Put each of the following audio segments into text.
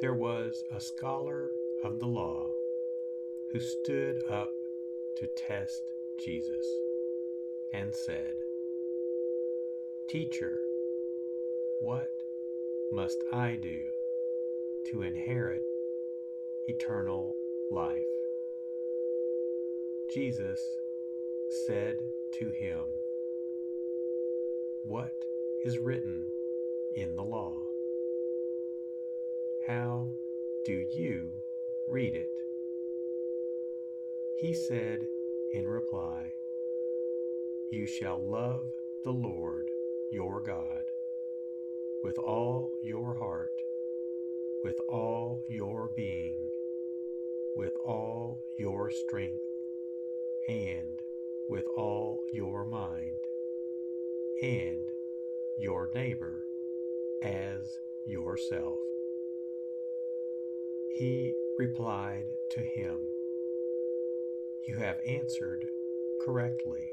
There was a scholar of the law who stood up to test Jesus and said, Teacher, what must I do to inherit eternal life? Jesus said to him, What is written in the law? How do you read it? He said in reply, You shall love the Lord your God with all your heart, with all your being, with all your strength, and with all your mind, and your neighbor as yourself. He replied to him, You have answered correctly.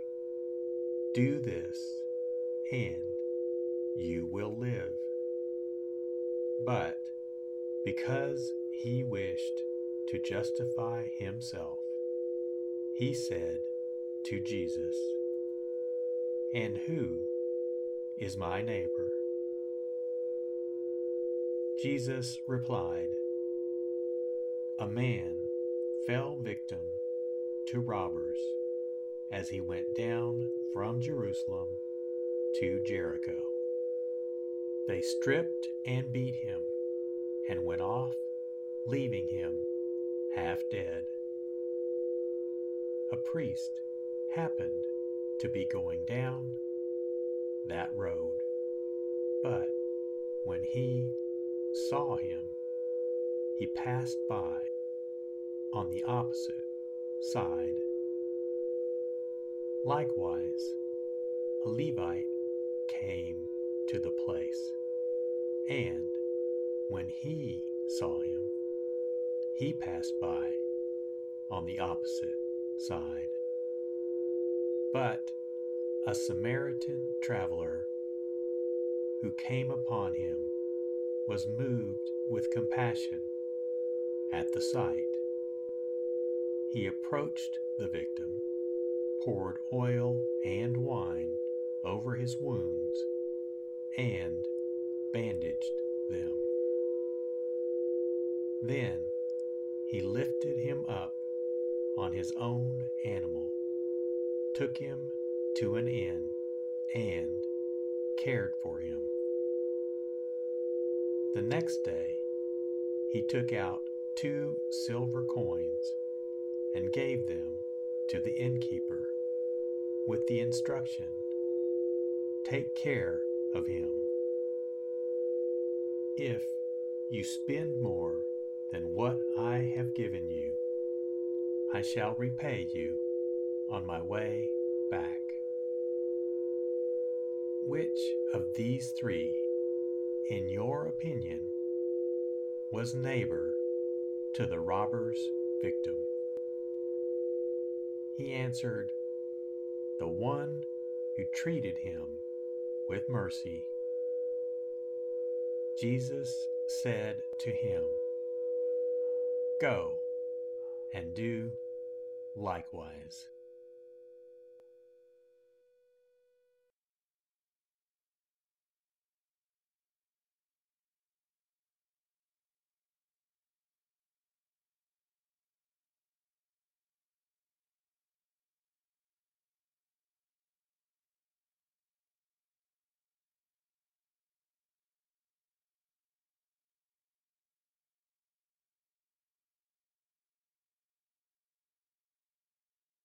Do this, and you will live. But because he wished to justify himself, he said to Jesus, And who is my neighbor? Jesus replied, a man fell victim to robbers as he went down from Jerusalem to Jericho. They stripped and beat him and went off, leaving him half dead. A priest happened to be going down that road. But when he saw him, he passed by on the opposite side. Likewise, a Levite came to the place, and when he saw him, he passed by on the opposite side. But a Samaritan traveler who came upon him was moved with compassion at the sight. He approached the victim, poured oil and wine over his wounds, and bandaged them. Then he lifted him up on his own animal, took him to an inn, and cared for him. The next day, he took out two silver coins and gave them to the innkeeper with the instruction Take care of him. If you spend more than what I have given you, I shall repay you on my way back. Which of these three, in your opinion, was neighbor to the robber's victim? He answered, The one who treated him with mercy. Jesus said to him, Go and do likewise.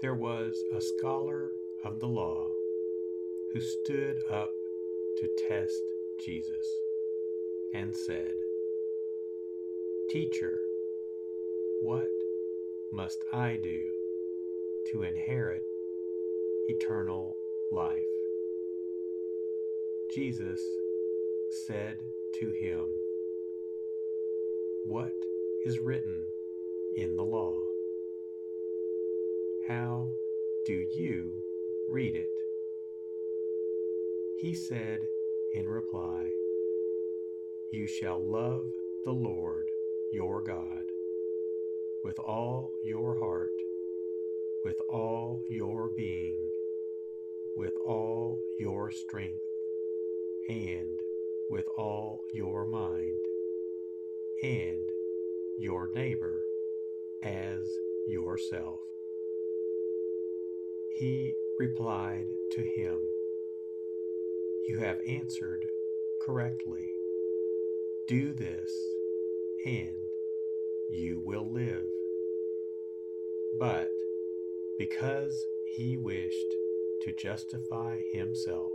There was a scholar of the law who stood up to test Jesus and said, Teacher, what must I do to inherit eternal life? Jesus said to him, What is written in the law? How do you read it? He said in reply, You shall love the Lord your God with all your heart, with all your being, with all your strength, and with all your mind, and your neighbor as yourself. He replied to him, You have answered correctly. Do this, and you will live. But because he wished to justify himself,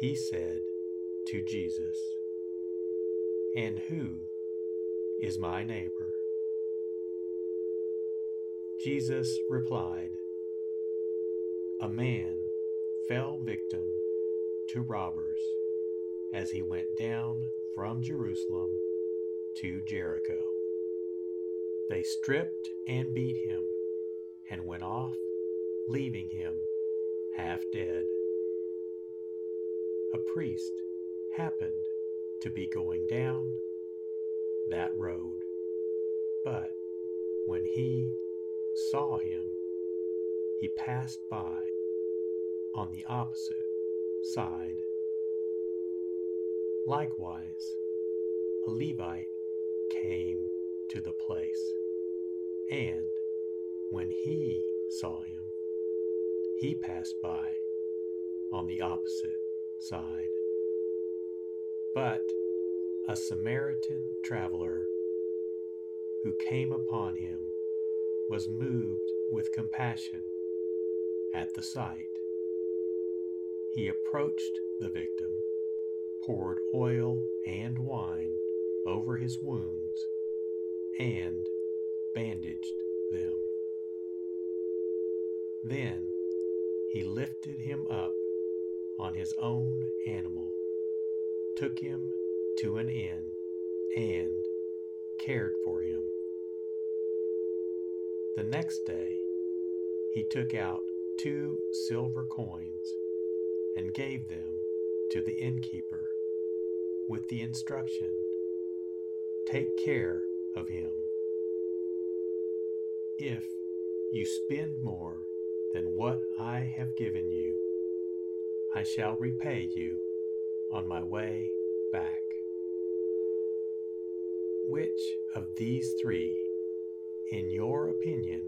he said to Jesus, And who is my neighbor? Jesus replied, A man fell victim to robbers as he went down from Jerusalem to Jericho. They stripped and beat him and went off, leaving him half dead. A priest happened to be going down that road, but when he saw him, he passed by on the opposite side. Likewise, a Levite came to the place, and when he saw him, he passed by on the opposite side. But a Samaritan traveler who came upon him was moved with compassion at the sight. He approached the victim, poured oil and wine over his wounds, and bandaged them. Then he lifted him up on his own animal, took him to an inn, and cared for him. The next day, he took out two silver coins and gave them to the innkeeper with the instruction Take care of him. If you spend more than what I have given you, I shall repay you on my way back. Which of these three, in your opinion,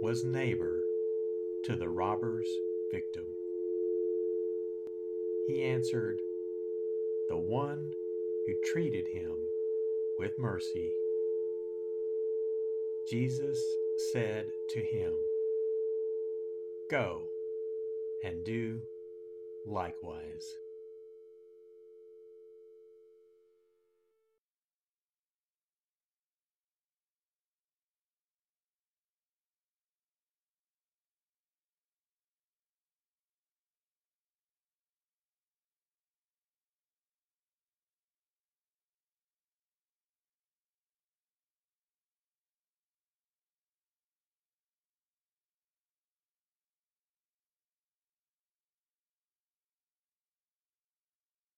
was neighbor to the robber's victim? He answered, The one who treated him with mercy. Jesus said to him, Go and do likewise.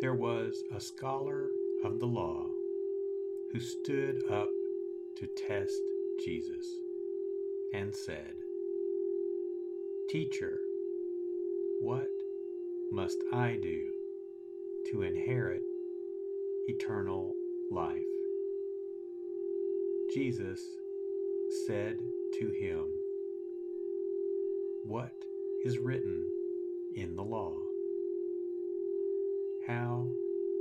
There was a scholar of the law who stood up to test Jesus and said, Teacher, what must I do to inherit eternal life? Jesus said to him, What is written in the law? How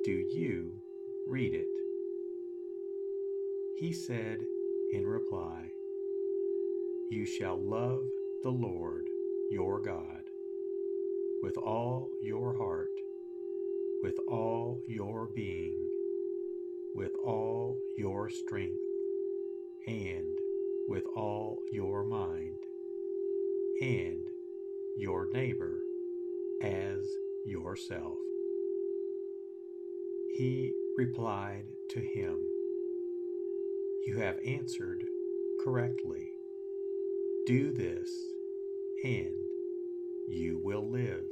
do you read it? He said in reply, You shall love the Lord your God with all your heart, with all your being, with all your strength, and with all your mind, and your neighbor as yourself. He replied to him, You have answered correctly. Do this, and you will live.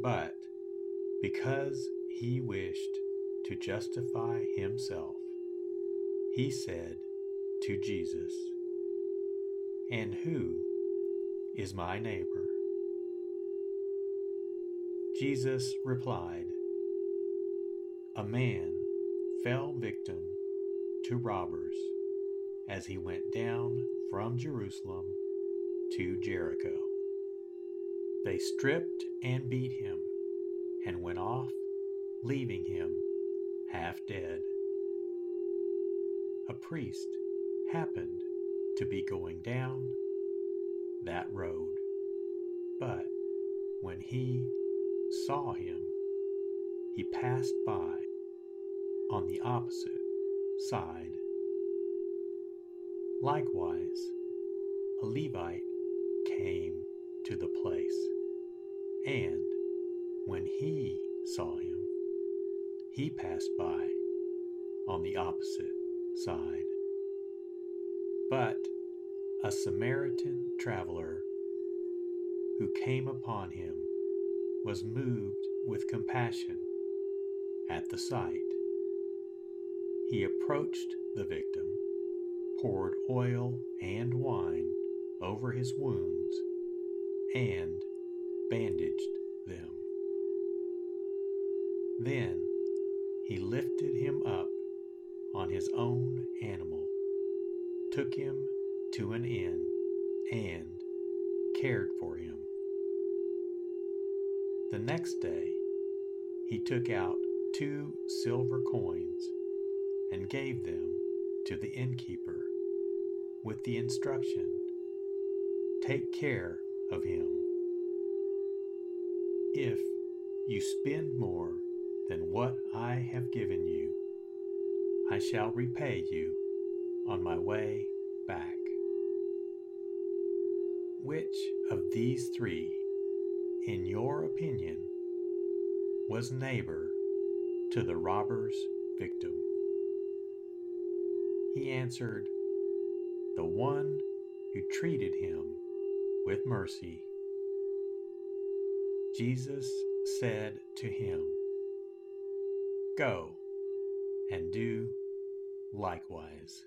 But because he wished to justify himself, he said to Jesus, And who is my neighbor? Jesus replied, A man fell victim to robbers as he went down from Jerusalem to Jericho. They stripped and beat him and went off, leaving him half dead. A priest happened to be going down that road, but when he saw him, he passed by on the opposite side. Likewise, a Levite came to the place, and when he saw him, he passed by on the opposite side. But a Samaritan traveler who came upon him was moved with compassion at the sight. He approached the victim, poured oil and wine over his wounds, and bandaged them. Then he lifted him up on his own animal, took him to an inn, and cared for him. The next day, he took out two silver coins and gave them to the innkeeper with the instruction Take care of him. If you spend more than what I have given you, I shall repay you on my way back. Which of these three in your opinion, was neighbor to the robber's victim? He answered, The one who treated him with mercy. Jesus said to him, Go and do likewise.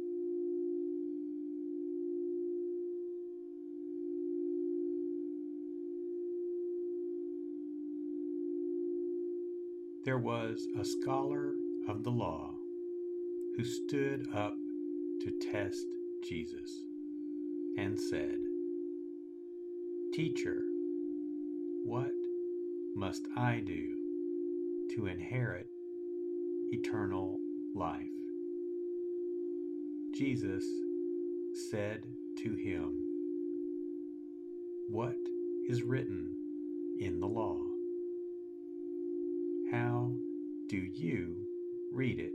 There was a scholar of the law who stood up to test Jesus and said, Teacher, what must I do to inherit eternal life? Jesus said to him, what is written in the law? How do you read it?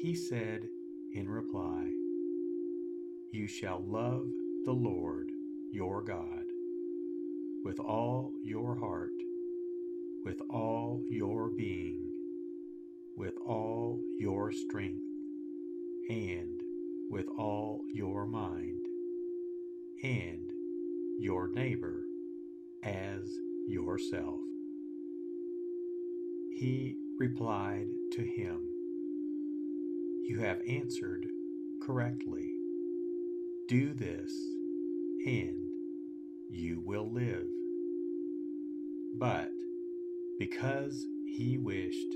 He said in reply, You shall love the Lord your God with all your heart, with all your being, with all your strength, and with all your mind, and your neighbor as yourself. He replied to him, You have answered correctly. Do this, and you will live. But because he wished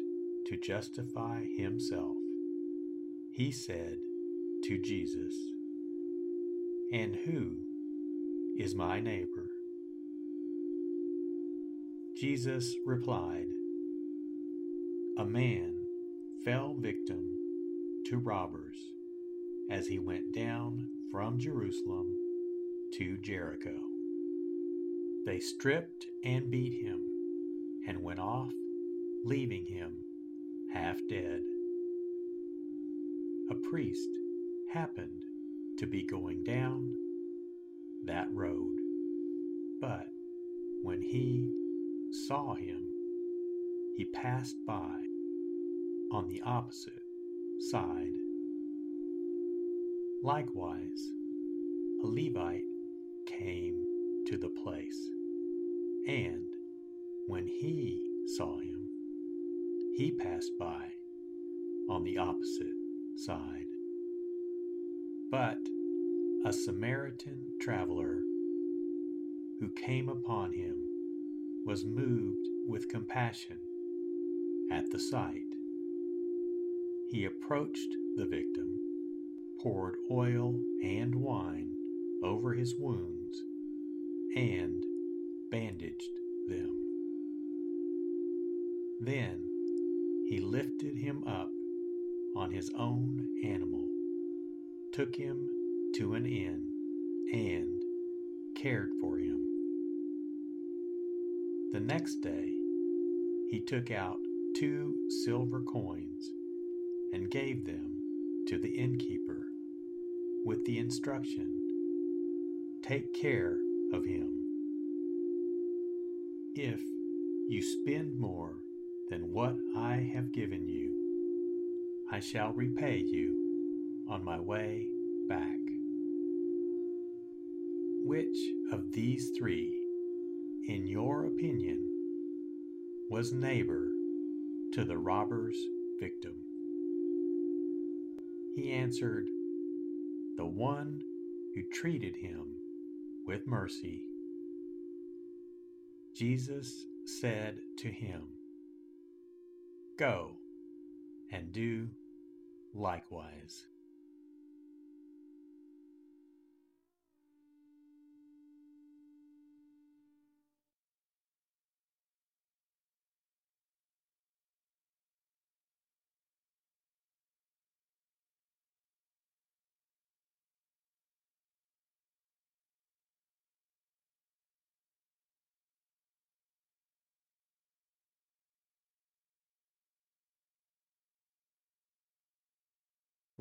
to justify himself, he said to Jesus, And who is my neighbor? Jesus replied, A man fell victim to robbers as he went down from Jerusalem to Jericho. They stripped and beat him and went off, leaving him half dead. A priest happened to be going down that road, but when he saw him, he passed by on the opposite side. Likewise, a Levite came to the place, and when he saw him, he passed by on the opposite side. But a Samaritan traveler who came upon him was moved with compassion at the sight. He approached the victim, poured oil and wine over his wounds, and bandaged them. Then he lifted him up on his own animal, took him to an inn, and cared for him. The next day, he took out two silver coins and gave them to the innkeeper with the instruction Take care of him. If you spend more than what I have given you, I shall repay you on my way back. Which of these three, in your opinion, was neighbor to the robber's victim? He answered, The one who treated him with mercy. Jesus said to him, Go and do likewise.